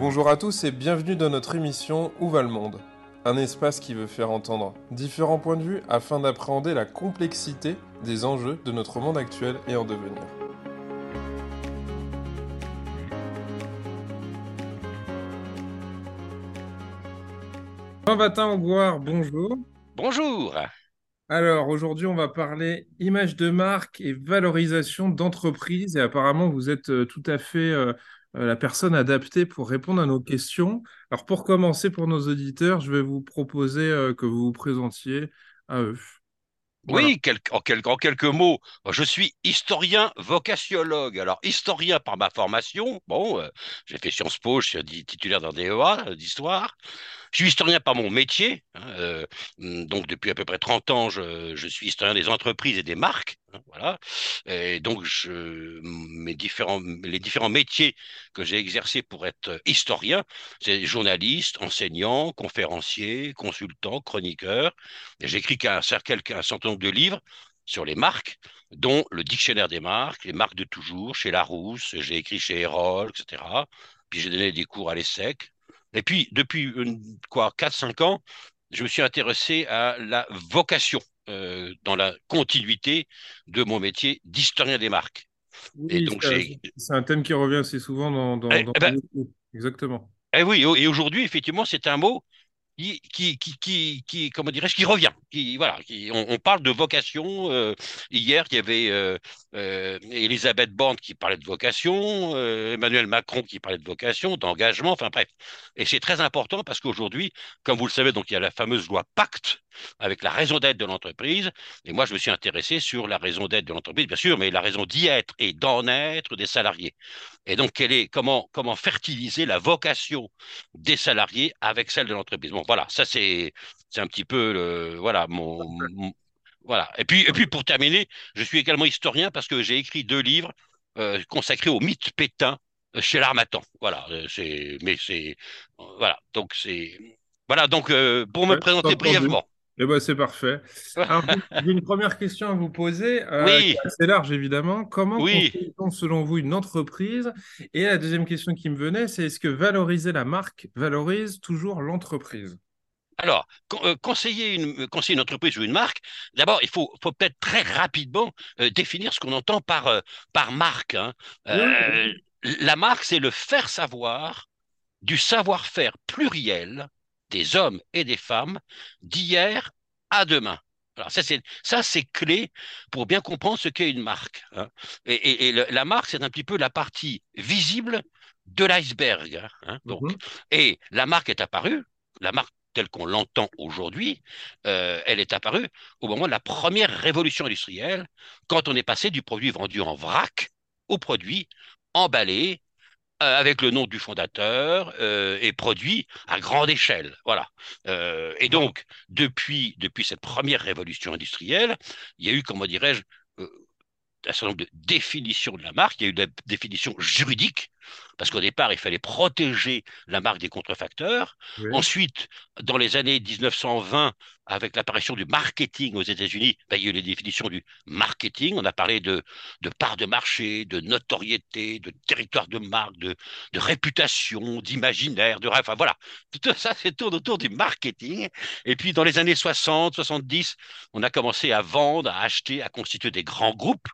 Bonjour à tous et bienvenue dans notre émission Où va le monde? Un espace qui veut faire entendre différents points de vue afin d'appréhender la complexité des enjeux de notre monde actuel et en devenir. Jean-Vatin bonjour. Bonjour. Alors aujourd'hui, on va parler image de marque et valorisation d'entreprise. Et apparemment, vous êtes euh, tout à fait euh, euh, la personne adaptée pour répondre à nos questions. Alors pour commencer, pour nos auditeurs, je vais vous proposer euh, que vous vous présentiez à eux. Oui, en, quelques, mots, je suis historien vocatiologue. Alors, historien par ma formation, bon, j'ai fait Sciences Po, je suis titulaire d'un DEA d'histoire. Je suis historien par mon métier, hein, euh, donc depuis à peu près 30 ans, je, suis historien des entreprises et des marques. Hein, voilà. Et donc, je, mes différents, les différents métiers que j'ai exercés pour être historien, c'est journaliste, enseignant, conférencier, consultant, chroniqueur. J'ai écrit un, un certain nombre de livres sur les marques, dont le dictionnaire des marques, les marques de toujours, chez Larousse, j'ai écrit chez Erol, etc. Puis j'ai donné des cours à l'ESSEC, et puis, depuis quoi, 4-5 ans, je me suis intéressé à la vocation euh, dans la continuité de mon métier d'historien des marques. et donc, c'est un thème qui revient assez souvent dans. dans, eh, eh ben Exactement. Et eh oui, et aujourd'hui, effectivement, c'est un mot qui, qui, qui, comment dirais-je, qui revient. Qui, voilà, on, parle de vocation. Euh, hier, il y avait euh, euh, Elisabeth Borne qui parlait de vocation, Emmanuel Macron qui parlait de vocation, d'engagement, enfin bref. Et c'est très important parce qu'aujourd'hui, comme vous le savez, donc il y a la fameuse loi Pacte avec la raison d'être de l'entreprise. Et moi, je me suis intéressé sur la raison d'être de l'entreprise, bien sûr, mais la raison d'y être et d'en être des salariés. Et donc, comment, comment fertiliser la vocation des salariés avec celle de l'entreprise? Voilà, ça c'est, un petit peu le, voilà, mon, voilà. Et puis, et puis pour terminer, je suis également historien parce que j'ai écrit deux livres euh, consacrés au mythe pétain euh, chez l'Armatan. Voilà, euh, c'est, mais c'est, voilà, donc c'est, voilà, donc pour me présenter brièvement. Eh ben, c'est parfait. j'ai une première question à vous poser. Euh, oui. C'est large, évidemment. Comment oui. selon vous, une entreprise? Et la deuxième question qui me venait, c'est est-ce que valoriser la marque valorise toujours l'entreprise? Alors, euh, conseiller, une, conseiller une entreprise ou une marque, d'abord, il faut, faut peut-être très rapidement euh, définir ce qu'on entend par, par marque. Hein. La marque, c'est le faire savoir du savoir-faire pluriel des hommes et des femmes d'hier à demain. Alors ça, c'est ça, c'est clé pour bien comprendre ce qu'est une marque. Hein. Et, la marque, c'est un petit peu la partie visible de l'iceberg. Hein, donc, mhm. et la marque est apparue. La marque telle qu'on l'entend aujourd'hui, euh, elle est apparue au moment de la première révolution industrielle, quand on est passé du produit vendu en vrac au produit emballé, avec le nom du fondateur euh, et produit à grande échelle. Voilà. Euh, et donc, depuis, depuis cette première révolution industrielle, il y a eu, comment dirais-je, un certain nombre de définitions de la marque. Il y a eu la définition juridique, parce qu'au départ, il fallait protéger la marque des contrefacteurs. Ensuite, dans les années 1920, avec l'apparition du marketing aux États-Unis, ben, il y a eu les définitions du marketing. On a parlé de, de part de marché, de notoriété, de territoire de marque, de, de réputation, d'imaginaire, de Enfin voilà, tout ça, c'est tourne autour du marketing. Et puis, dans les années 60, 70, on a commencé à vendre, à acheter, à constituer des grands groupes.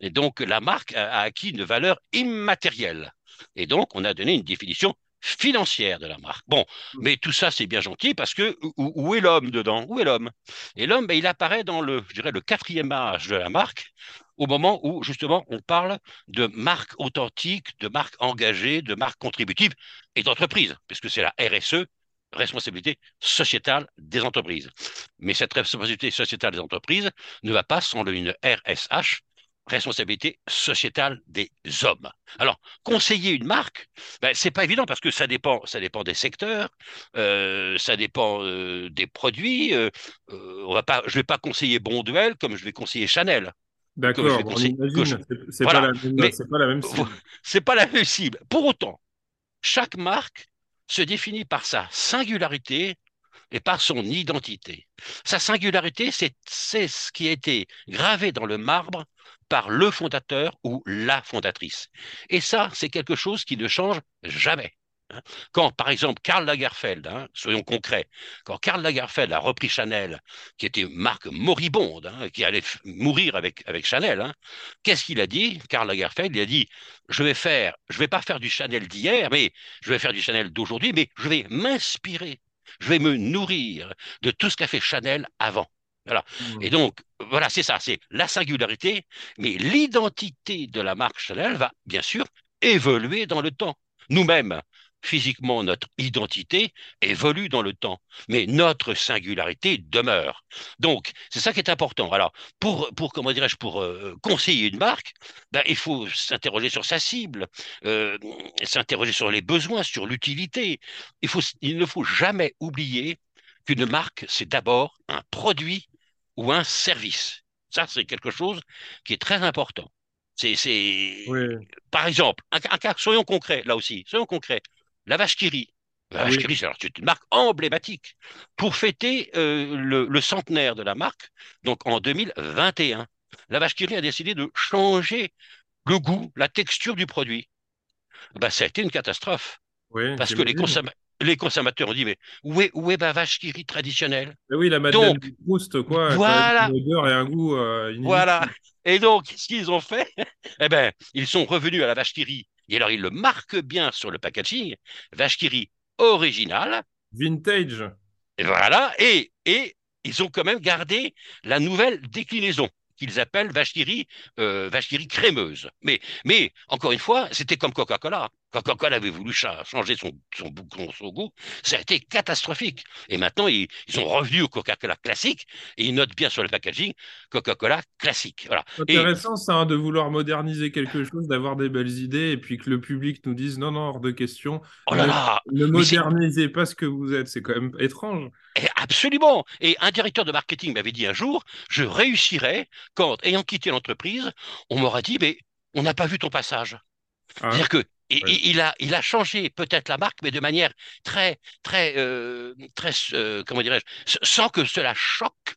Et donc, la marque a acquis une valeur immatérielle. Et donc, on a donné une définition financière de la marque. Bon, mmh. mais tout ça, c'est bien gentil parce que où, est l'homme dedans? Où est l'homme? Et l'homme, ben, il apparaît dans le, je dirais, le quatrième âge de la marque, au moment où, justement, on parle de marque authentique, de marque engagée, de marque contributive et d'entreprise, puisque c'est la RSE, responsabilité sociétale des entreprises. Mais cette responsabilité sociétale des entreprises ne va pas sans une RSH, responsabilité sociétale des hommes. Alors, conseiller une marque, ben, c'est pas évident parce que ça dépend, ça dépend des secteurs, euh, ça dépend euh, des produits. Euh, on va pas, je vais pas conseiller Bonduel comme je vais conseiller Chanel. D'accord, c'est pas, la même cible. C'est pas la même cible. Pour autant, chaque marque se définit par sa singularité, et par son identité. Sa singularité, c'est ce qui a été gravé dans le marbre par le fondateur ou la fondatrice. Et ça, c'est quelque chose qui ne change jamais. Hein. Quand, par exemple, Karl Lagerfeld, hein, soyons concrets, quand Karl Lagerfeld a repris Chanel, qui était une marque moribonde, hein, qui allait mourir avec, avec Chanel, qu'est-ce qu'il a dit Karl Lagerfeld, il a dit, je vais faire, je vais pas faire du Chanel d'hier, mais je vais faire du Chanel d'aujourd'hui, mais je vais m'inspirer, je vais me nourrir de tout ce qu'a fait Chanel avant. Voilà. Mmh. Et donc, voilà, c'est ça, c'est la singularité, mais l'identité de la marque Chanel va bien sûr évoluer dans le temps. Nous-mêmes, physiquement, notre identité évolue dans le temps, mais notre singularité demeure. Donc, c'est ça qui est important. Alors, pour, pour comment dirais-je, pour euh, conseiller une marque, ben, il faut s'interroger sur sa cible, euh, s'interroger sur les besoins, sur l'utilité. Il, il ne faut jamais oublier qu'une marque, c'est d'abord un produit ou un service. Ça, c'est quelque chose qui est très important. C'est, Par exemple, un, un, cas, soyons concrets, là aussi, soyons concrets la vache qui La vache c'est une marque emblématique. Pour fêter euh, le, centenaire de la marque, donc en 2021, la vache qui a décidé de changer le goût, la texture du produit. Ben, ça a été une catastrophe. parce que les, les, consommateurs ont dit mais où est, où est ma vache qui traditionnelle? Oui, la Madeleine donc, Proust, quoi. Voilà. Une odeur et un goût. Euh, voilà. Et donc, ce qu'ils ont fait, eh ben, ils sont revenus à la vache qui et alors, il le marque bien sur le packaging, Vachkiri original. Vintage. Et voilà, et, et ils ont quand même gardé la nouvelle déclinaison qu'ils appellent vacherie, euh, crémeuse. Mais, mais, encore une fois, c'était comme Coca-Cola. Quand Coca-Cola avait voulu changer son, son, son, goût, ça a été catastrophique. Et maintenant, ils, sont revenus au Coca-Cola classique et ils notent bien sur le packaging Coca-Cola classique. Voilà. Intéressant, ça, hein, de vouloir moderniser quelque chose, d'avoir des belles idées et puis que le public nous dise non, non, hors de question. Oh là là, ne modernisez pas ce que vous êtes. C'est quand même étrange. Et absolument. Et un directeur de marketing m'avait dit un jour, je réussirais quand, ayant quitté l'entreprise, on m'aurait dit, mais on n'a pas vu ton passage. Ah. C'est-à-dire que il, a, il a changé peut-être la marque, mais de manière très, très, euh, très euh, comment dirais-je, sans que cela choque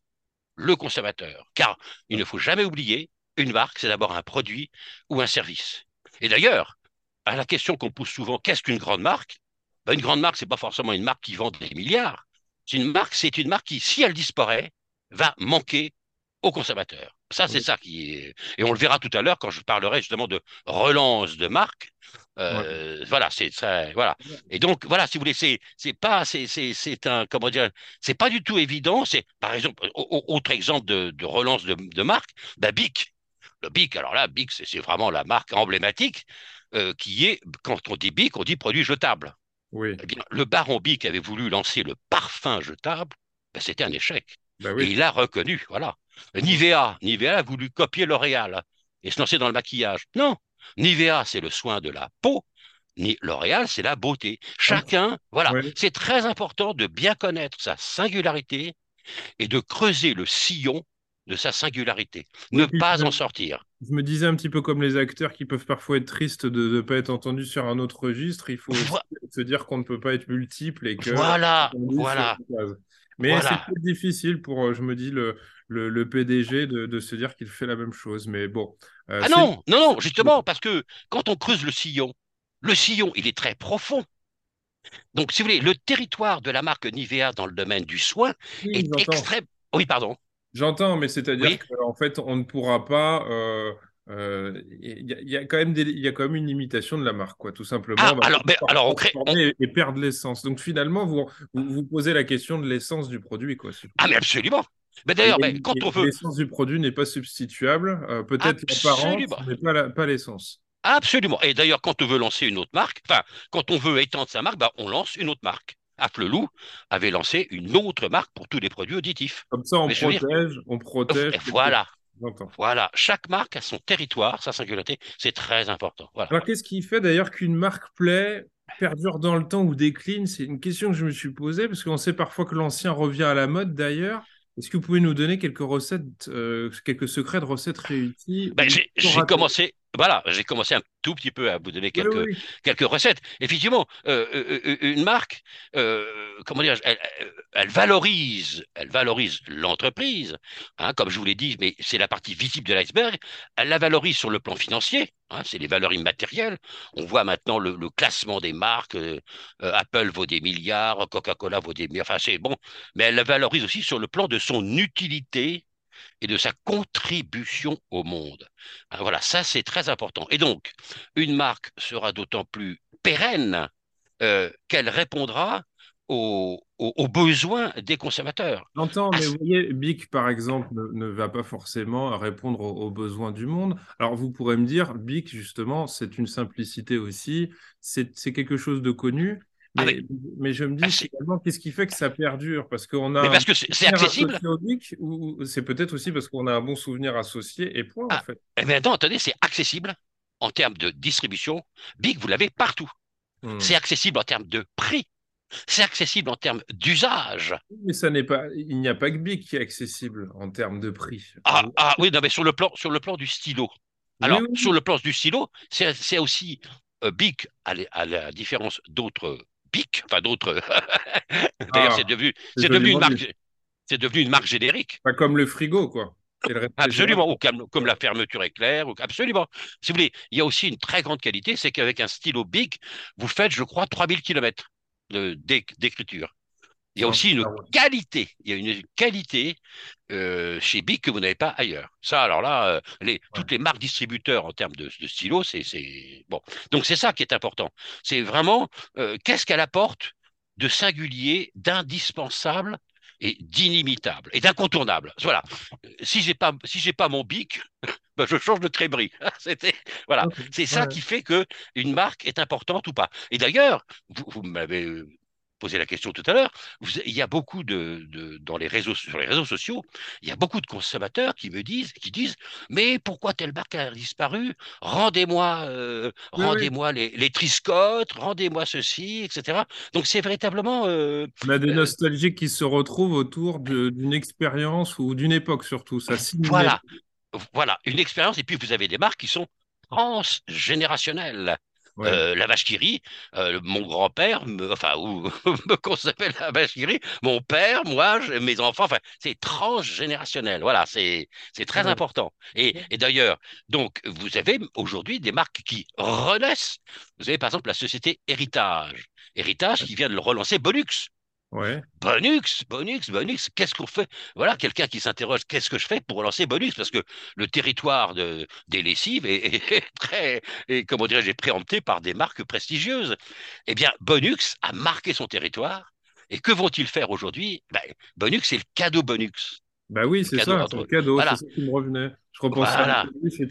le consommateur. Car il ne faut jamais oublier, une marque, c'est d'abord un produit ou un service. Et d'ailleurs, à la question qu'on pose souvent, qu'est-ce qu'une grande marque? Ben, Une grande marque, c'est pas forcément une marque qui vend des milliards. C'est une marque, c'est une marque qui, si elle disparaît, va manquer au consommateur. Ça, c'est ça qui est. Et on le verra tout à l'heure quand je parlerai justement de relance de marque. Euh, voilà, c'est. Voilà. Et donc, voilà, si vous voulez, c'est, c'est pas, c'est, c'est, c'est un, comment dire, c'est pas du tout évident. C'est, par exemple, autre exemple de, de relance de, de marque, bah, Bic. Le Bic, alors là, Bic, c'est, c'est vraiment la marque emblématique euh, qui est, quand on dit Bic, on dit produit jetable. Oui. Eh bien, le baron Bic avait voulu lancer le parfum jetable, bah, c'était un échec. Bah et il a reconnu, voilà. Nivea, Nivea a voulu copier L'Oréal et se lancer dans le maquillage. Non, Nivea, c'est le soin de la peau. L'Oréal, c'est la beauté. Chacun, voilà, c'est très important de bien connaître sa singularité et de creuser le sillon de sa singularité, ne pas en sortir. Je me disais un petit peu comme les acteurs qui peuvent parfois être tristes de ne pas être entendus sur un autre registre, il faut se dire qu'on ne peut pas être multiple et que... Voilà, voilà. Mais c'est difficile pour, euh, je me dis, le, le, PDG de, se dire qu'il fait la même chose. Mais bon. Euh, ah non, non, non, justement, parce que quand on creuse le sillon, le sillon, il est très profond. Donc, si vous voulez, le territoire de la marque Nivea dans le domaine du soin est extrême. Oui, pardon. J'entends, mais c'est-à-dire qu'en fait, on ne pourra pas. Euh, euh, il y, a quand même il y a quand même une limitation de la marque, quoi, tout simplement. Ah, alors, alors on crée et, perdre l'essence. Donc finalement, vous, vous, posez la question de l'essence du produit, quoi. Ah mais absolument. Mais d'ailleurs, quand on veut l'essence du produit n'est pas substituable. Euh, peut-être l'apparence, mais pas, pas l'essence. Absolument. Et d'ailleurs, quand on veut lancer une autre marque, enfin, quand on veut étendre sa marque, bah, on lance une autre marque. Afflelou avait lancé une autre marque pour tous les produits auditifs. Comme ça, on protège, on protège. Voilà. Voilà, chaque marque a son territoire, sa singularité, c'est très important. Alors qu'est-ce qui fait d'ailleurs qu'une marque plaît, perdure dans le temps ou décline? C'est une question que je me suis posée, parce qu'on sait parfois que l'ancien revient à la mode d'ailleurs. Est-ce que vous pouvez nous donner quelques recettes, euh, quelques secrets de recettes réussies ben, J'ai commencé, voilà, j'ai commencé un tout petit peu à vous donner quelques, quelques recettes. Effectivement, euh, euh, euh, une marque, comment dire, elle, valorise, elle valorise l'entreprise, hein, comme je vous l'ai dit, mais c'est la partie visible de l'iceberg. Elle la valorise sur le plan financier, hein, c'est les valeurs immatérielles. On voit maintenant le, classement des marques. Apple vaut des milliards, Coca-Cola vaut des milliards. Enfin, c'est bon, mais elle la valorise aussi sur le plan de son utilité et de sa contribution au monde. Ah, voilà, ça c'est très important. Et donc, une marque sera d'autant plus pérenne euh, qu'elle répondra aux, besoins des consommateurs. J'entends, mais vous voyez, BIC, par exemple, ne, va pas forcément répondre aux, besoins du monde. Alors, vous pourrez me dire, BIC, justement, c'est une simplicité aussi, c'est quelque chose de connu, ah, mais, je me dis ah, qu'est-ce qui fait que ça perdure Parce qu'on a. Mais parce que c'est accessible. Ou c'est peut-être aussi parce qu'on a un bon souvenir associé et point, en ah, fait. Eh bien, attends, attendez, c'est accessible en termes de distribution. Big, vous l'avez partout. Hmm. C'est accessible en termes de prix. C'est accessible en termes d'usage. Mais ça n'est pas. Il n'y a pas que Big qui est accessible en termes de prix. Ah, ah oui, non, mais sur le plan, sur le plan du stylo. Alors, sur le plan du stylo, c'est aussi euh, Big, à la différence d'autres enfin d'autres. D'ailleurs, ah, c'est devenu, c'est devenu une marque. C'est devenu une marque générique. Pas comme le frigo, quoi. Absolument, ou comme, la fermeture éclair, ou, absolument. Si vous voulez, il y a aussi une très grande qualité, c'est qu'avec un stylo Bic, vous faites, je crois, 3000 km d'écriture. Il y a aussi une qualité, il y a une qualité euh, chez Bic que vous n'avez pas ailleurs. Ça, alors là, euh, les, toutes les marques distributeurs en termes de, de stylo, c'est bon. Donc c'est ça qui est important. C'est vraiment euh, qu'est-ce qu'elle apporte de singulier, d'indispensable et d'inimitable et d'incontournable? Voilà. Si j'ai pas si j'ai pas mon bic, ben je change de tréberie. C'était voilà. C'est ça qui fait que une marque est importante ou pas. Et d'ailleurs, vous, vous m'avez posé la question tout à l'heure, il y a beaucoup de, dans les réseaux, sur les réseaux sociaux, il y a beaucoup de consommateurs qui me disent, qui disent, mais pourquoi telle marque a disparu? Rendez-moi, euh, rendez-moi les, les, triscottes, rendez-moi ceci, etc. Donc c'est véritablement. Euh, On a des euh, nostalgiques qui se retrouvent autour d'une expérience ou d'une époque surtout. Ça voilà, voilà, une expérience. Et puis vous avez des marques qui sont transgénérationnelles. Euh, la vache qui rit, euh, mon grand-père, enfin, ou qu'on s'appelle la vache qui rit, mon père, moi, mes enfants, enfin, c'est transgénérationnel. Voilà, c'est très important. Et, et d'ailleurs, donc, vous avez aujourd'hui des marques qui renaissent. Vous avez par exemple la société Héritage. Héritage qui vient de le relancer Bonux. Bonux, Bonux, Bonux, qu'est-ce qu'on fait? Voilà, quelqu'un qui s'interroge, qu'est-ce que je fais pour relancer Bonux? Parce que le territoire de, des lessives est, très, et comment dirais-je, préempté par des marques prestigieuses. Eh bien, Bonux a marqué son territoire. Et que vont-ils faire aujourd'hui? Ben, Bonux, c'est le cadeau Bonux. Bah oui, c'est ça, c'est le cadeau, c'est ça qui me revenait. Je repense à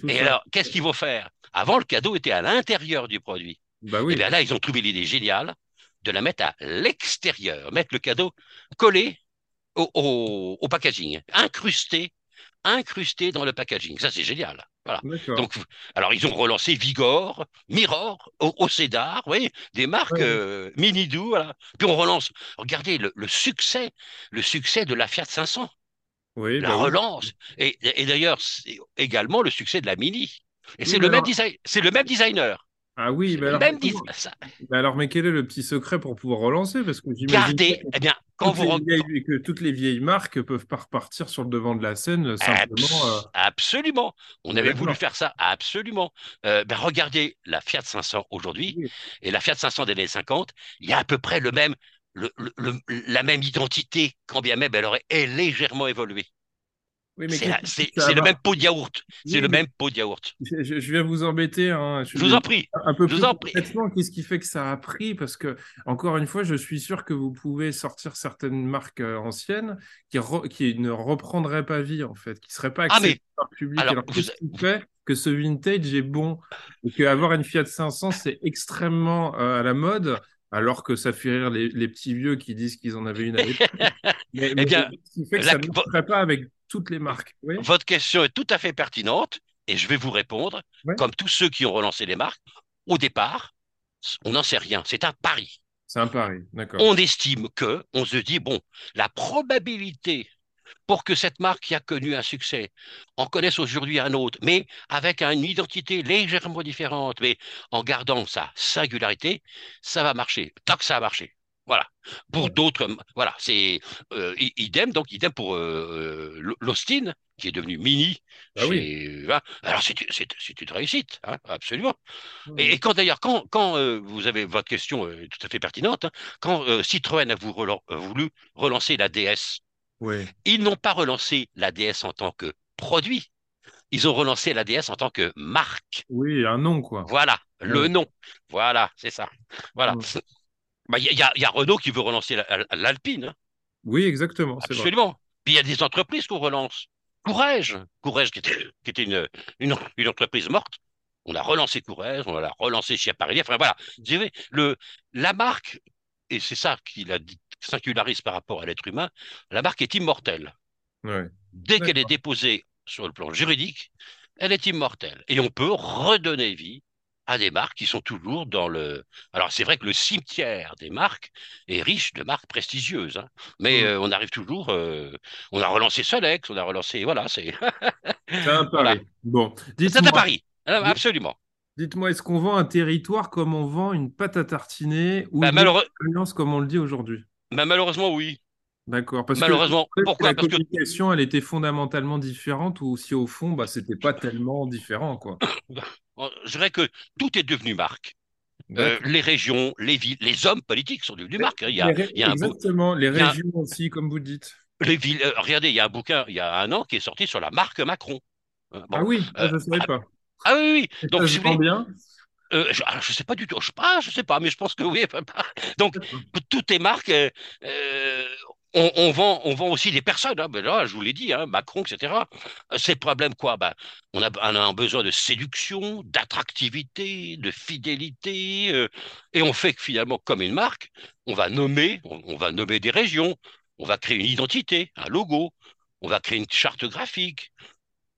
et, et alors, qu'est-ce qu'ils vont faire? Avant, le cadeau était à l'intérieur du produit. Bah oui. Et eh bien là, ils ont trouvé l'idée géniale de la mettre à l'extérieur, mettre le cadeau collé au, packaging, incrusté, incrusté dans le packaging. Ça, c'est génial. Voilà. Donc, alors, ils ont relancé Vigor, Mirror, Océdar, oui, des marques euh, mini doux. Voilà. Puis on relance. Regardez le, succès, le succès de la Fiat 500. Oui, la bah relance. Et, et d'ailleurs, également le succès de la Mini. Et c'est le, même c'est le même designer. Ah oui, mais alors, même mais alors, mais quel est le petit secret pour pouvoir relancer? Parce que Gardez, que, eh bien, quand vous que toutes les vieilles marques peuvent pas repartir sur le devant de la scène simplement. Euh, absolument. On avait voulu faire ça, absolument. Euh, ben, regardez la Fiat 500 aujourd'hui et la Fiat 500 des années 50, il y a à peu près le même, le, la même identité, quand bien même elle aurait légèrement évolué c'est le même pot de yaourt. c'est le même pot de yaourt. Je, viens vous embêter. Hein. Je, vous en prie. Un peu plus Qu'est-ce qui fait que ça a pris? Parce que, encore une fois, je suis sûr que vous pouvez sortir certaines marques euh, anciennes qui, qui ne reprendraient pas vie, en fait, qui ne seraient pas ah, acceptées par le public. Alors, qu'est-ce qui fait que ce vintage est bon? Et qu'avoir une Fiat 500, c'est extrêmement euh, à la mode alors que ça fait rire les, petits vieux qui disent qu'ils en avaient une à l'époque. mais, eh bien, ce qui fait que ça ne marcherait pas avec toutes les marques. Votre question est tout à fait pertinente et je vais vous répondre, comme tous ceux qui ont relancé les marques. Au départ, on n'en sait rien. C'est un pari. C'est un pari, d'accord. On estime que, on se dit, bon, la probabilité pour que cette marque qui a connu un succès en connaisse aujourd'hui un autre, mais avec une identité légèrement différente, mais en gardant sa singularité, ça va marcher. Tant que ça a marché. Voilà. Pour d'autres, voilà, c'est euh, idem, donc idem pour euh, euh, l'Austin, qui est devenu Mini. Ah oui. Alors, c'est une réussite, hein, absolument. Et, quand d'ailleurs, quand, quand vous avez votre question tout à fait pertinente, hein, quand Citroën a voulu relancer la DS, ils n'ont pas relancé la DS en tant que produit, ils ont relancé la DS en tant que marque. Oui, un nom, quoi. Voilà, le nom. Voilà, c'est ça. Voilà. Bah, il y, a Renault qui veut relancer l'Alpine. Hein. Oui, exactement. Absolument. Puis il y a des entreprises qu'on relance. Courage, Courage qui était, une, une, entreprise morte. On a relancé Courage, on l'a relancé chez Appareil. Enfin voilà, le, la marque, et c'est ça qui la singularise par rapport à l'être humain, la marque est immortelle. Dès qu'elle est déposée sur le plan juridique, elle est immortelle. Et on peut redonner vie à des marques qui sont toujours dans le. Alors c'est vrai que le cimetière des marques est riche de marques prestigieuses, hein. mais mmh. euh, on arrive toujours. Euh, on a relancé Solex, on a relancé. Voilà, c'est. c'est un Paris. Bon, c'est à Paris, euh, absolument. Dites-moi, est-ce qu'on vend un territoire comme on vend une pâte à tartiner ou bah, une expérience comme on le dit aujourd'hui? Bah, Malheureusement, oui. D'accord. Parce Malheureusement, que pourquoi? la communication, elle était fondamentalement différente ou si au fond, bah, c'était pas tellement différent, quoi? Je dirais que tout est devenu marque. Euh, les régions, les villes, les hommes politiques sont devenus marques. Hein. Il y a, exactement, les régions aussi, comme vous dites. Les villes, euh, regardez, il y a un bouquin, il y a un an, qui est sorti sur la marque Macron. Euh, ah oui, je ne savais ah, pas. Ah oui, oui. Donc, ça se bien? je ne ah, sais pas du tout, je sais pas, je sais pas, mais je pense que oui. Donc tout est marque on, vend, on vend aussi des personnes. Hein. Ben là, je vous l'ai dit, hein, Macron, etc. Ces problèmes, quoi? Ben, on, a, un besoin de séduction, d'attractivité, de fidélité. Euh, et on fait que finalement, comme une marque, on va nommer, on, va nommer des régions, on va créer une identité, un logo, on va créer une charte graphique,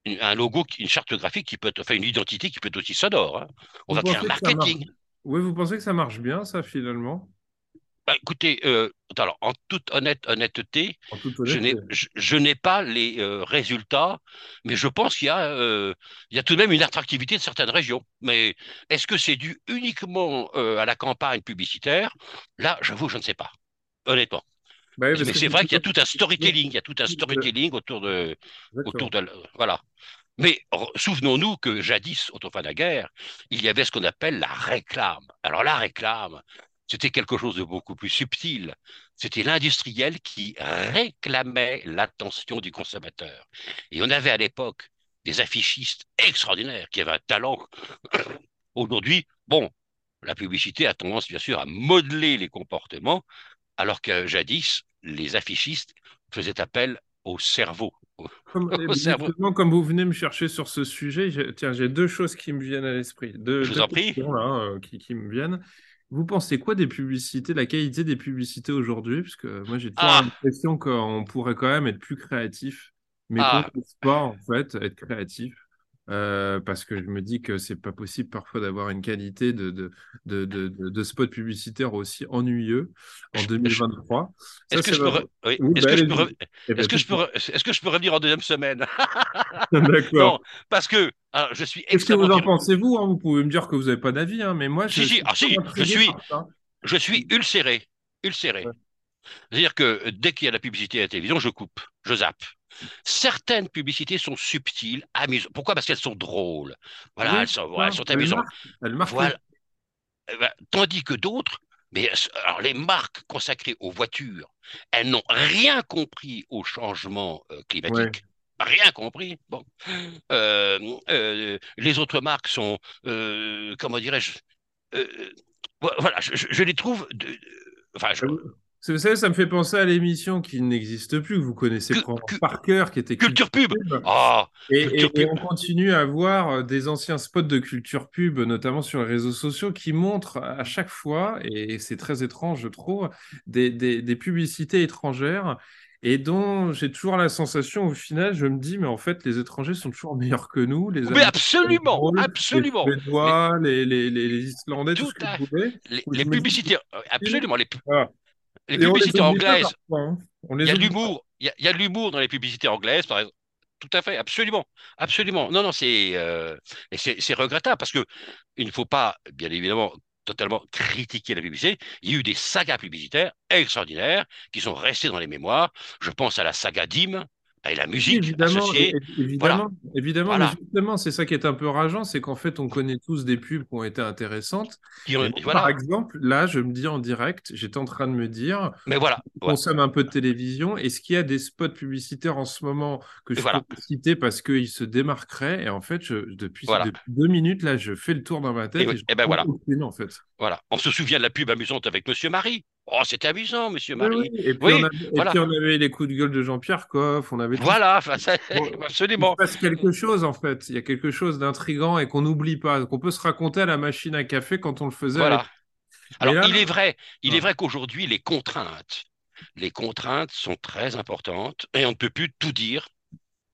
un logo, une charte graphique qui peut être, enfin une identité qui peut être aussi sonore. Hein. On va créer un marketing. Oui, vous pensez que ça marche bien, ça, finalement? Bah, écoutez, euh, alors, en toute honnête, honnêteté, je n'ai pas les euh, résultats, mais je pense qu'il y, euh, y, a tout de même une attractivité de certaines régions. Mais est-ce que c'est dû uniquement à la campagne publicitaire? Là, j'avoue, je ne sais pas, honnêtement. Bah mais c'est vrai qu'il y a tout un storytelling, il y a tout un storytelling autour de, autour de, voilà. Mais souvenons-nous que jadis, autrefois de la guerre, il y avait ce qu'on appelle la réclame. Alors la réclame, c'était quelque chose de beaucoup plus subtil. C'était l'industriel qui réclamait l'attention du consommateur. Et on avait à l'époque des affichistes extraordinaires qui avaient un talent. Aujourd'hui, bon, la publicité a tendance bien sûr à modeler les comportements, alors que jadis, les affichistes faisaient appel au cerveau. Comme, comme vous venez me chercher sur ce sujet, tiens, j'ai deux choses qui me viennent à l'esprit. Deux, Je vous en prie. Là, euh, qui, qui, me viennent. Vous pensez quoi des publicités, la qualité des publicités aujourd'hui? Parce que moi, j'ai toujours ah. l'impression qu'on pourrait quand même être plus créatif, mais ah. pas en fait être créatif. Euh, parce que je me dis que c'est pas possible parfois d'avoir une qualité de, de, de, de, de spot publicitaire aussi ennuyeux en 2023. Est-ce que, je peux est-ce que je peux revenir en deuxième semaine? D'accord. parce que je suis. Qu'est-ce que vous en pensez-vous hein? Vous pouvez me dire que vous n'avez pas d'avis, hein, mais moi, je, si, si, ah, si, je suis, je suis ulcéré, ulcéré. C'est-à-dire que dès qu'il y a la publicité à la télévision, je coupe, je zappe. Certaines publicités sont subtiles, amusantes. Pourquoi? Parce qu'elles sont drôles. Voilà, elles, sont, amusantes. Eh ben, tandis que d'autres, mais alors les marques consacrées aux voitures, elles n'ont rien compris au changement euh, climatique. Rien compris. Bon, euh, euh, les autres marques sont, comment dirais-je, voilà, je, les trouve. De, enfin, je, vous savez, ça me fait penser à l'émission qui n'existe plus, que vous connaissez par cœur, qui était Culture, Pub. Ah, et, on continue à voir euh, des anciens spots de Culture Pub, notamment sur les réseaux sociaux, qui montrent à chaque fois, et c'est très étrange, je trouve, des, des, publicités étrangères et dont j'ai toujours la sensation, au final, je me dis, mais en fait, les étrangers sont toujours meilleurs que nous. Les mais absolument, absolument. Les Suédois, les, les, les, Islandais, tout, ce que vous voulez. Les, publicités, absolument. Les, les publicités anglaises, hein. il y a l'humour, il y, a de l'humour dans les publicités anglaises, par exemple. Tout à fait, absolument, absolument. Non, non, c'est euh, c'est regrettable parce que il ne faut pas, bien évidemment, totalement critiquer la publicité. Il y a eu des sagas publicitaires extraordinaires qui sont restées dans les mémoires. Je pense à la saga Dim, et la musique évidemment, associée. Évidemment, évidemment mais justement, c'est ça qui est un peu rageant, c'est qu'en fait, on connaît tous des pubs qui ont été intéressantes. Par exemple, là, je me dis en direct, j'étais en train de me dire, mais voilà, on consomme un peu de télévision. Est-ce qu'il y a des spots publicitaires en ce moment que je peux citer parce qu'ils se démarqueraient Et en fait, je, depuis, deux minutes, là, je fais le tour dans ma tête et, je ben voilà. en fait. Voilà. On se souvient de la pub amusante avec Monsieur Marie. Oh, c'était amusant, monsieur Marie. Et, puis, on avait, les coups de gueule de Jean-Pierre Coff. On avait voilà, absolument. Il passe quelque chose, en fait. Il y a quelque chose d'intrigant et qu'on n'oublie pas, qu'on peut se raconter à la machine à café quand on le faisait. Voilà. Alors, il est vrai, il est vrai qu'aujourd'hui, les contraintes, les contraintes sont très importantes et on ne peut plus tout dire.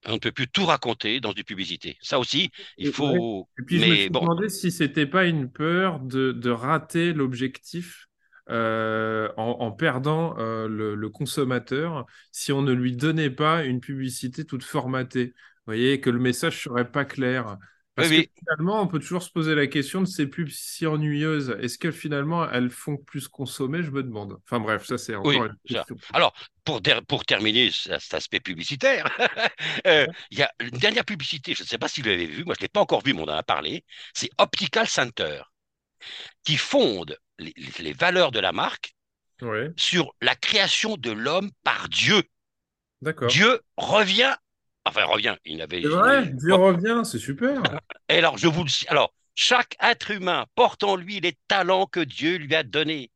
On ne peut plus tout raconter dans du publicité. Ça aussi, il faut. Et puis, je me suis demandé si c'était pas une peur de, de rater l'objectif euh, en, perdant euh, le, consommateur si on ne lui donnait pas une publicité toute formatée. Vous voyez, que le message serait pas clair. Parce que finalement, on peut toujours se poser la question de ces pubs si ennuyeuses. Est-ce que finalement, elles font plus consommer Je me demande. Enfin bref, ça c'est encore une question. Alors, pour, pour terminer cet aspect publicitaire, euh, il y a une dernière publicité, je ne sais pas si vous l'avez vu, moi je ne l'ai pas encore vu, mais on en a parlé, c'est Optical Center, qui fonde les, valeurs de la marque sur la création de l'homme par Dieu. Dieu revient. Enfin, revient. Il avait. C'est vrai, Dieu revient, c'est super. Et alors, je vous le. Alors, chaque être humain porte en lui les talents que Dieu lui a donnés.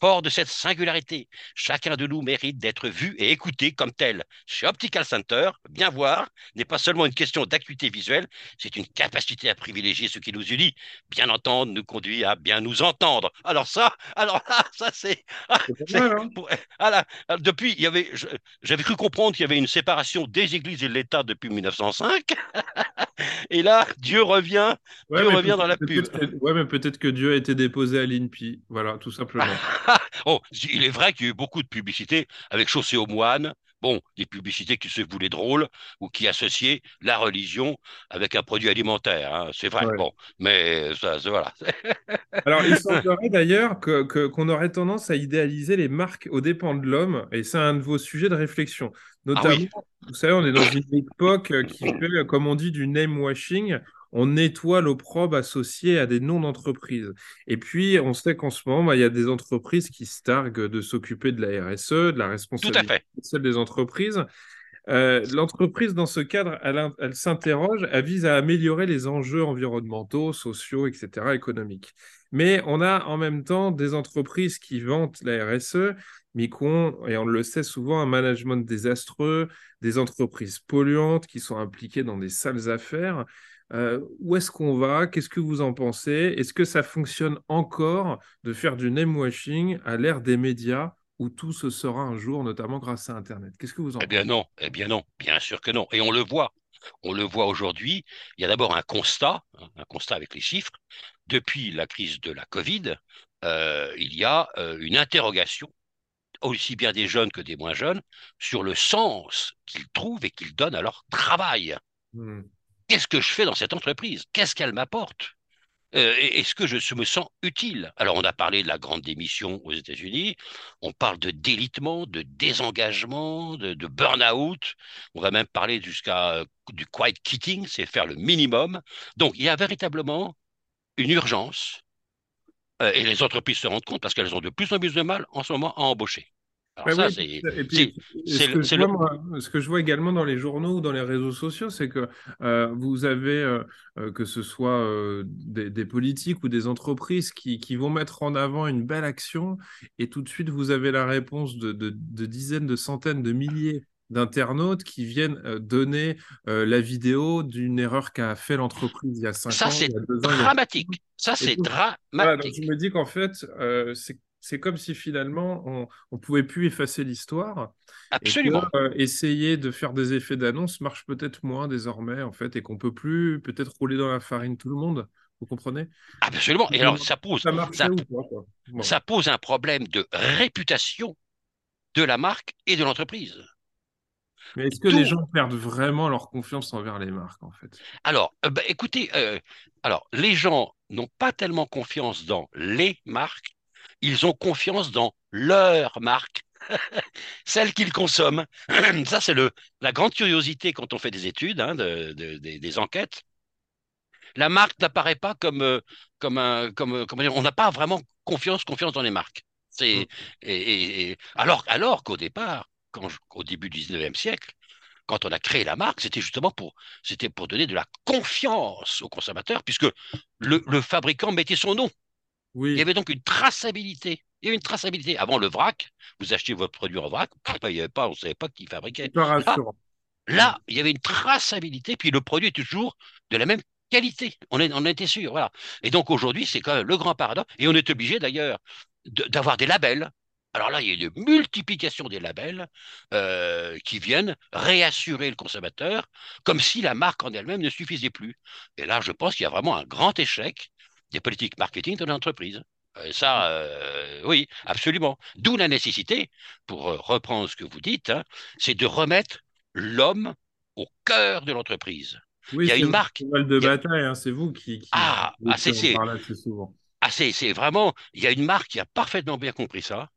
Fort de cette singularité, chacun de nous mérite d'être vu et écouté comme tel. Chez Optical Center, bien voir n'est pas seulement une question d'acuité visuelle, c'est une capacité à privilégier ce qui nous unit. Bien entendre nous conduit à bien nous entendre. Alors ça, alors là, ça c'est. Ah, hein. ah depuis, il y avait, j'avais cru comprendre qu'il y avait une séparation des églises et de l'État depuis 1905. et là, Dieu revient, Dieu revient dans la pub. Ouais, mais peut-être que Dieu a été déposé à l'INPI. Voilà, tout simplement. oh, il est vrai qu'il y a eu beaucoup de publicités avec Chaussée aux moines, bon, des publicités qui se voulaient drôles ou qui associaient la religion avec un produit alimentaire. Hein, c'est vrai, bon, mais ça, voilà. Alors, il semblerait d'ailleurs qu'on que, qu'on aurait tendance à idéaliser les marques aux dépens de l'homme, et c'est un de vos sujets de réflexion. Ah Notamment, vous savez, on est dans une époque qui fait, comme on dit, du name washing on nettoie l'opprobre associé à des noms d'entreprises. Et puis, on sait qu'en ce moment, bah, il y a des entreprises qui se targuent de s'occuper de la RSE, de la responsabilité des entreprises. Euh, l'entreprise, dans ce cadre, elle, s'interroge, elle vise à améliorer les enjeux environnementaux, sociaux, etc., économiques. Mais on a en même temps des entreprises qui vantent la RSE, mais qui ont, et on le sait souvent, un management désastreux, des entreprises polluantes qui sont impliquées dans des sales affaires. Euh, où est-ce qu'on va? Qu'est-ce que vous en pensez? Est-ce que ça fonctionne encore de faire du name washing à l'ère des médias où tout se sera un jour, notamment grâce à Internet? Qu'est-ce que vous en pensez Eh bien non, eh bien non, bien sûr que non. Et on le voit. On le voit aujourd'hui. Il y a d'abord un constat, hein, un constat avec les chiffres. Depuis la crise de la Covid, euh, il y a euh, une interrogation aussi bien des jeunes que des moins jeunes, sur le sens qu'ils trouvent et qu'ils donnent à leur travail. Hmm qu'est-ce que je fais dans cette entreprise? Qu'est-ce qu'elle m'apporte? Euh, Est-ce que je me sens utile. Alors, on a parlé de la grande démission aux États-Unis, on parle de délitement, de désengagement, de, burn-out, on va même parler jusqu'à euh, du quiet quitting, c'est faire le minimum. Donc, il y a véritablement une urgence, euh, et les entreprises se rendent compte parce qu'elles ont de plus en plus de mal en ce moment à embaucher ce, que je vois également dans les journaux ou dans les réseaux sociaux, c'est que euh, vous avez, euh, euh, que ce soit des, politiques ou des entreprises qui, qui, vont mettre en avant une belle action et tout de suite vous avez la réponse de, de, dizaines, de centaines, de milliers d'internautes qui viennent donner la vidéo d'une erreur qu'a fait l'entreprise il y a cinq ans. Ça, c'est dramatique. Ça, c'est dramatique. je me dis qu'en fait, c'est c'est comme si finalement on ne pouvait plus effacer l'histoire. Absolument. Et euh, essayer de faire des effets d'annonce marche peut-être moins désormais en fait et qu'on peut plus peut-être rouler dans la farine tout le monde. Vous comprenez? Absolument. Et alors ça pose ça pose un problème de réputation de la marque et de l'entreprise. Mais est-ce que les gens perdent vraiment leur confiance envers les marques, en fait? Alors, euh, bah, écoutez, euh, alors, les gens n'ont pas tellement confiance dans les marques, ils ont confiance dans leur marque, celle qu'ils consomment. Ça, c'est la grande curiosité quand on fait des études, hein, des enquêtes. La marque n'apparaît pas comme, euh, comme un, comme, on n'a pas vraiment confiance, confiance dans les marques. C'est, mmh. et, alors, alors qu'au départ, quand, au début du 19e siècle, quand on a créé la marque, c'était justement pour, c'était pour donner de la confiance aux consommateurs, puisque le, fabricant mettait son nom. Oui. Il y avait donc une traçabilité. Il y avait une traçabilité. Avant le vrac, vous achetiez votre produit en vrac, il y avait pas, on ne savait pas qui fabriquait. Là, là, il y avait une traçabilité, puis le produit est toujours de la même qualité. On, est, on était sûr. Voilà. Et donc aujourd'hui, c'est quand même le grand paradoxe. Et on est obligé d'ailleurs d'avoir des labels. Alors là, il y a une multiplication des labels euh, qui viennent réassurer le consommateur, comme si la marque en elle-même ne suffisait plus. Et là, je pense qu'il y a vraiment un grand échec des politiques marketing de l'entreprise. Et ça, euh, oui, absolument. D'où la nécessité, pour reprendre ce que vous dites, hein, c'est de remettre l'homme au cœur de l'entreprise. Oui, il y a une marque. de bataille, hein, c'est vous qui, ah, ah c'est souvent. Ah, c'est vraiment. Il y a une marque qui a parfaitement bien compris ça.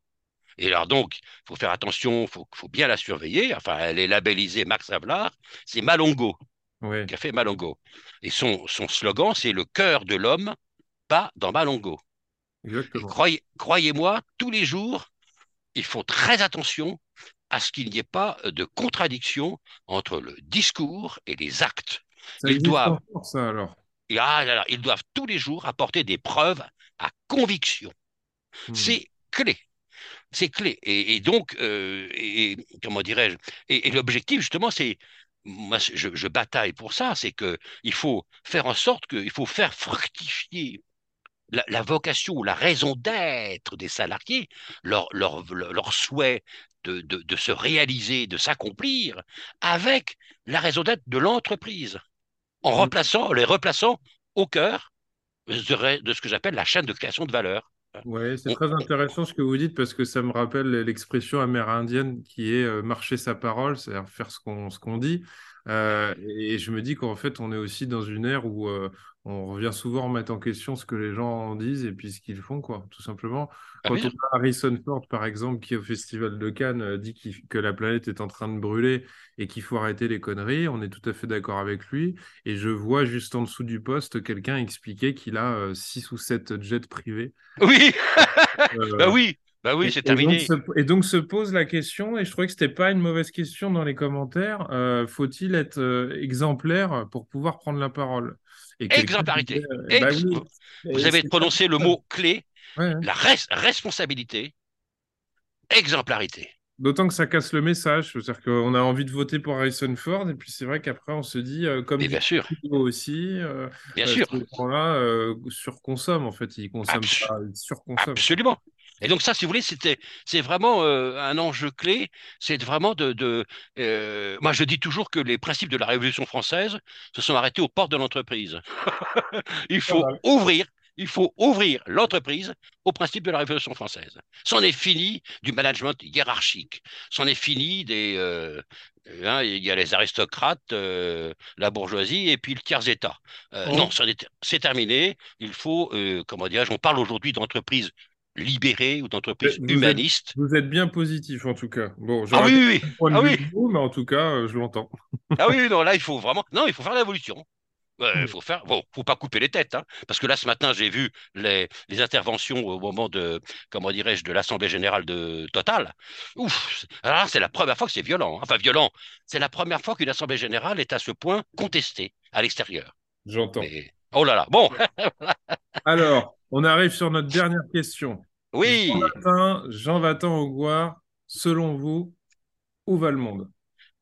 Et alors donc, il faut faire attention, il faut, faut, bien la surveiller. Enfin, elle est labellisée Max Havelaar. C'est Malongo, oui. qui a fait Malongo. Et son, son slogan, c'est le cœur de l'homme, pas dans Malongo. Croyez, croyez-moi, tous les jours, il faut très attention à ce qu'il n'y ait pas de contradiction entre le discours et les actes ils doivent, ça, alors. Ah ils doivent tous les jours apporter des preuves à conviction. Hmm. C'est clé. C'est clé. Et, donc, euh, et, comment dirais-je? Et, l'objectif, justement, c'est moi, je, bataille pour ça, c'est que il faut faire en sorte qu'il faut faire fructifier la, vocation ou la raison d'être des salariés, leur, leur, leur souhait de, de, de, se réaliser, de s'accomplir, avec la raison d'être de l'entreprise en remplaçant, les replaçant au cœur de ce que j'appelle la chaîne de création de valeur. Oui, c'est très intéressant ce que vous dites parce que ça me rappelle l'expression amérindienne qui est euh, marcher sa parole, c'est-à-dire faire ce qu'on ce qu'on dit. Euh, et je me dis qu'en fait, on est aussi dans une ère où euh, on revient souvent remettre en question ce que les gens disent et puis ce qu'ils font, quoi, tout simplement. Ah Quand on a Harrison Ford, par exemple, qui au Festival de Cannes euh, dit que la planète est en train de brûler et qu'il faut arrêter les conneries, on est tout à fait d'accord avec lui. Et je vois juste en dessous du poste quelqu'un expliquer qu'il a 6 euh, ou 7 jets privés. Oui, bah oui, bah oui, c'est terminé. Et donc, se, pose la question, et je trouvais que ce n'était pas une mauvaise question dans les commentaires, faut-il être exemplaire pour pouvoir prendre la parole? Exemplarité. Bah vous avez prononcé le mot clé, la responsabilité, exemplarité. D'autant que ça casse le message, c'est-à-dire qu'on a envie de voter pour Harrison Ford, et puis c'est vrai qu'après on se dit, euh, comme bien sûr. aussi, euh, bien sûr. là euh, surconsomme en fait, il consomme pas, il surconsomme. Absolument. Et donc ça, si vous voulez, c'était, c'est vraiment un enjeu clé. C'est vraiment de, de moi je dis toujours que les principes de la Révolution française se sont arrêtés aux portes de l'entreprise. il faut ouvrir il faut ouvrir l'entreprise au principe de la Révolution française. C'en est fini du management hiérarchique. C'en est fini des. Euh, hein, il y a les aristocrates, euh, la bourgeoisie et puis le tiers-État. Euh, oh. Non, c'est terminé. Il faut, comment dirais-je, on parle aujourd'hui d'entreprises libérées ou d'entreprises humanistes. vous êtes bien positif en tout cas. Bon, ah oui, oui, ah oui. mais en tout cas, je l'entends. ah oui, non, là, il faut vraiment. Non, il faut faire l'évolution. Il faut faire. Bon, faut pas couper les têtes, hein, parce que là, ce matin, j'ai vu les, les, interventions au moment de, comment dirais-je, de l'Assemblée générale de Total. Ouf. Alors c'est la première fois que c'est violent. Hein. Enfin, violent. C'est la première fois qu'une Assemblée générale est à ce point contestée à l'extérieur. J'entends. Oh là là. Bon. Alors, on arrive sur notre dernière question. Oui. Jean Vatan, Jean selon vous, où va le monde?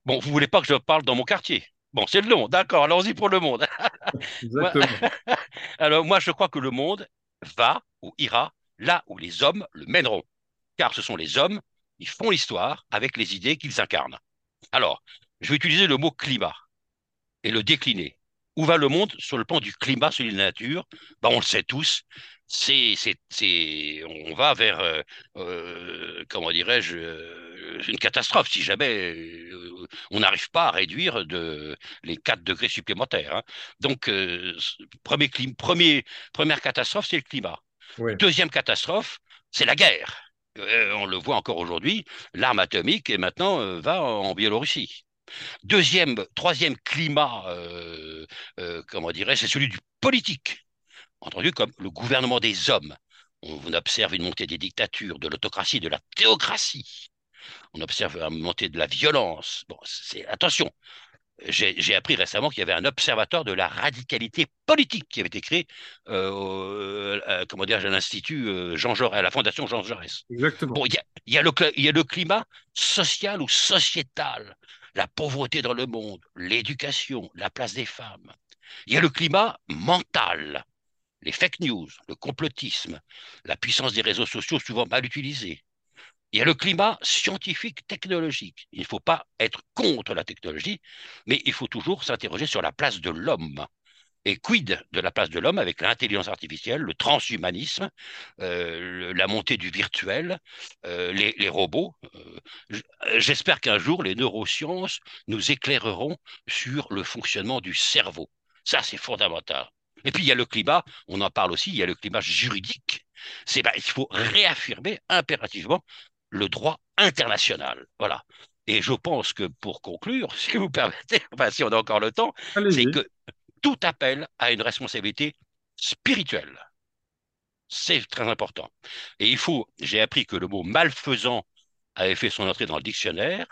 Bon, vous voulez pas que je parle dans mon quartier? Bon, c'est le nom, d'accord, allons-y pour le monde. Exactement. Alors, moi, je crois que le monde va ou ira là où les hommes le mèneront. Car ce sont les hommes qui font l'histoire avec les idées qu'ils incarnent. Alors, je vais utiliser le mot climat et le décliner. Où va le monde? Sur le plan du climat, sur la nature ben, On le sait tous, c'est, c'est, on va vers, euh, euh, comment dirais-je, euh, une catastrophe si jamais on n'arrive pas à réduire de, les 4 degrés supplémentaires. Hein. Donc, premier, premier, première catastrophe, c'est le climat. Deuxième catastrophe, c'est la guerre. on le voit encore aujourd'hui, l'arme atomique et maintenant va en Biélorussie. Deuxième, troisième climat, comment dirais c'est celui du politique entendu comme le gouvernement des hommes. On observe une montée des dictatures, de l'autocratie, de la théocratie. On observe une montée de la violence. Bon, c'est attention. J'ai appris récemment qu'il y avait un observateur de la radicalité politique qui avait été créé, euh, euh, comment dire, à l'institut euh, Jean Jaurès, à la fondation Jean Jaurès. Exactement. Bon, il y a le climat social ou sociétal, la pauvreté dans le monde, l'éducation, la place des femmes. Il y a le climat mental, les fake news, le complotisme, la puissance des réseaux sociaux souvent mal utilisés. Il y a le climat scientifique technologique. Il ne faut pas être contre la technologie, mais il faut toujours s'interroger sur la place de l'homme. Et quid de la place de l'homme avec l'intelligence artificielle, le transhumanisme, euh, la montée du virtuel, euh, les, robots? Euh, J'espère qu'un jour, les neurosciences nous éclaireront sur le fonctionnement du cerveau. Ça, c'est fondamental. Et puis il y a le climat, on en parle aussi, il y a le climat juridique. C'est bah, il faut réaffirmer impérativement le droit international. Voilà. Et je pense que pour conclure, si vous permettez, enfin si on a encore le temps, c'est que tout appel à une responsabilité spirituelle. C'est très important. Et il faut, j'ai appris que le mot malfaisant avait fait son entrée dans le dictionnaire.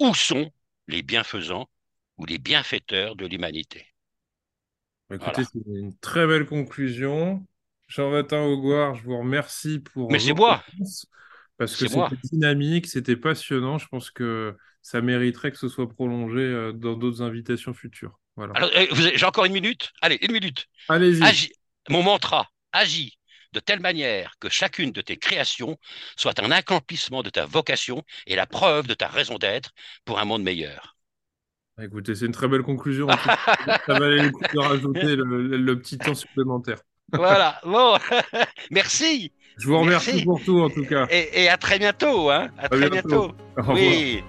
Où sont les bienfaisants ou les bienfaiteurs de l'humanité? Écoutez, c'est une très belle conclusion. Jean-Vatin Augoire, je vous remercie pour. Mais c'est moi Parce que c'était dynamique, c'était passionnant. Je pense que ça mériterait que ce soit prolongé euh, dans d'autres invitations futures. Voilà. Euh, j'ai encore une minute? Allez, une minute. Allez-y. Mon mantra, agis de telle manière que chacune de tes créations soit un accomplissement de ta vocation et la preuve de ta raison d'être pour un monde meilleur. Écoutez, c'est une très belle conclusion. ça valait le coup de rajouter le, petit temps supplémentaire. voilà, bon, merci. Je vous remercie pour tout en tout cas. Et, à très bientôt. Hein. À, très bientôt. Oui.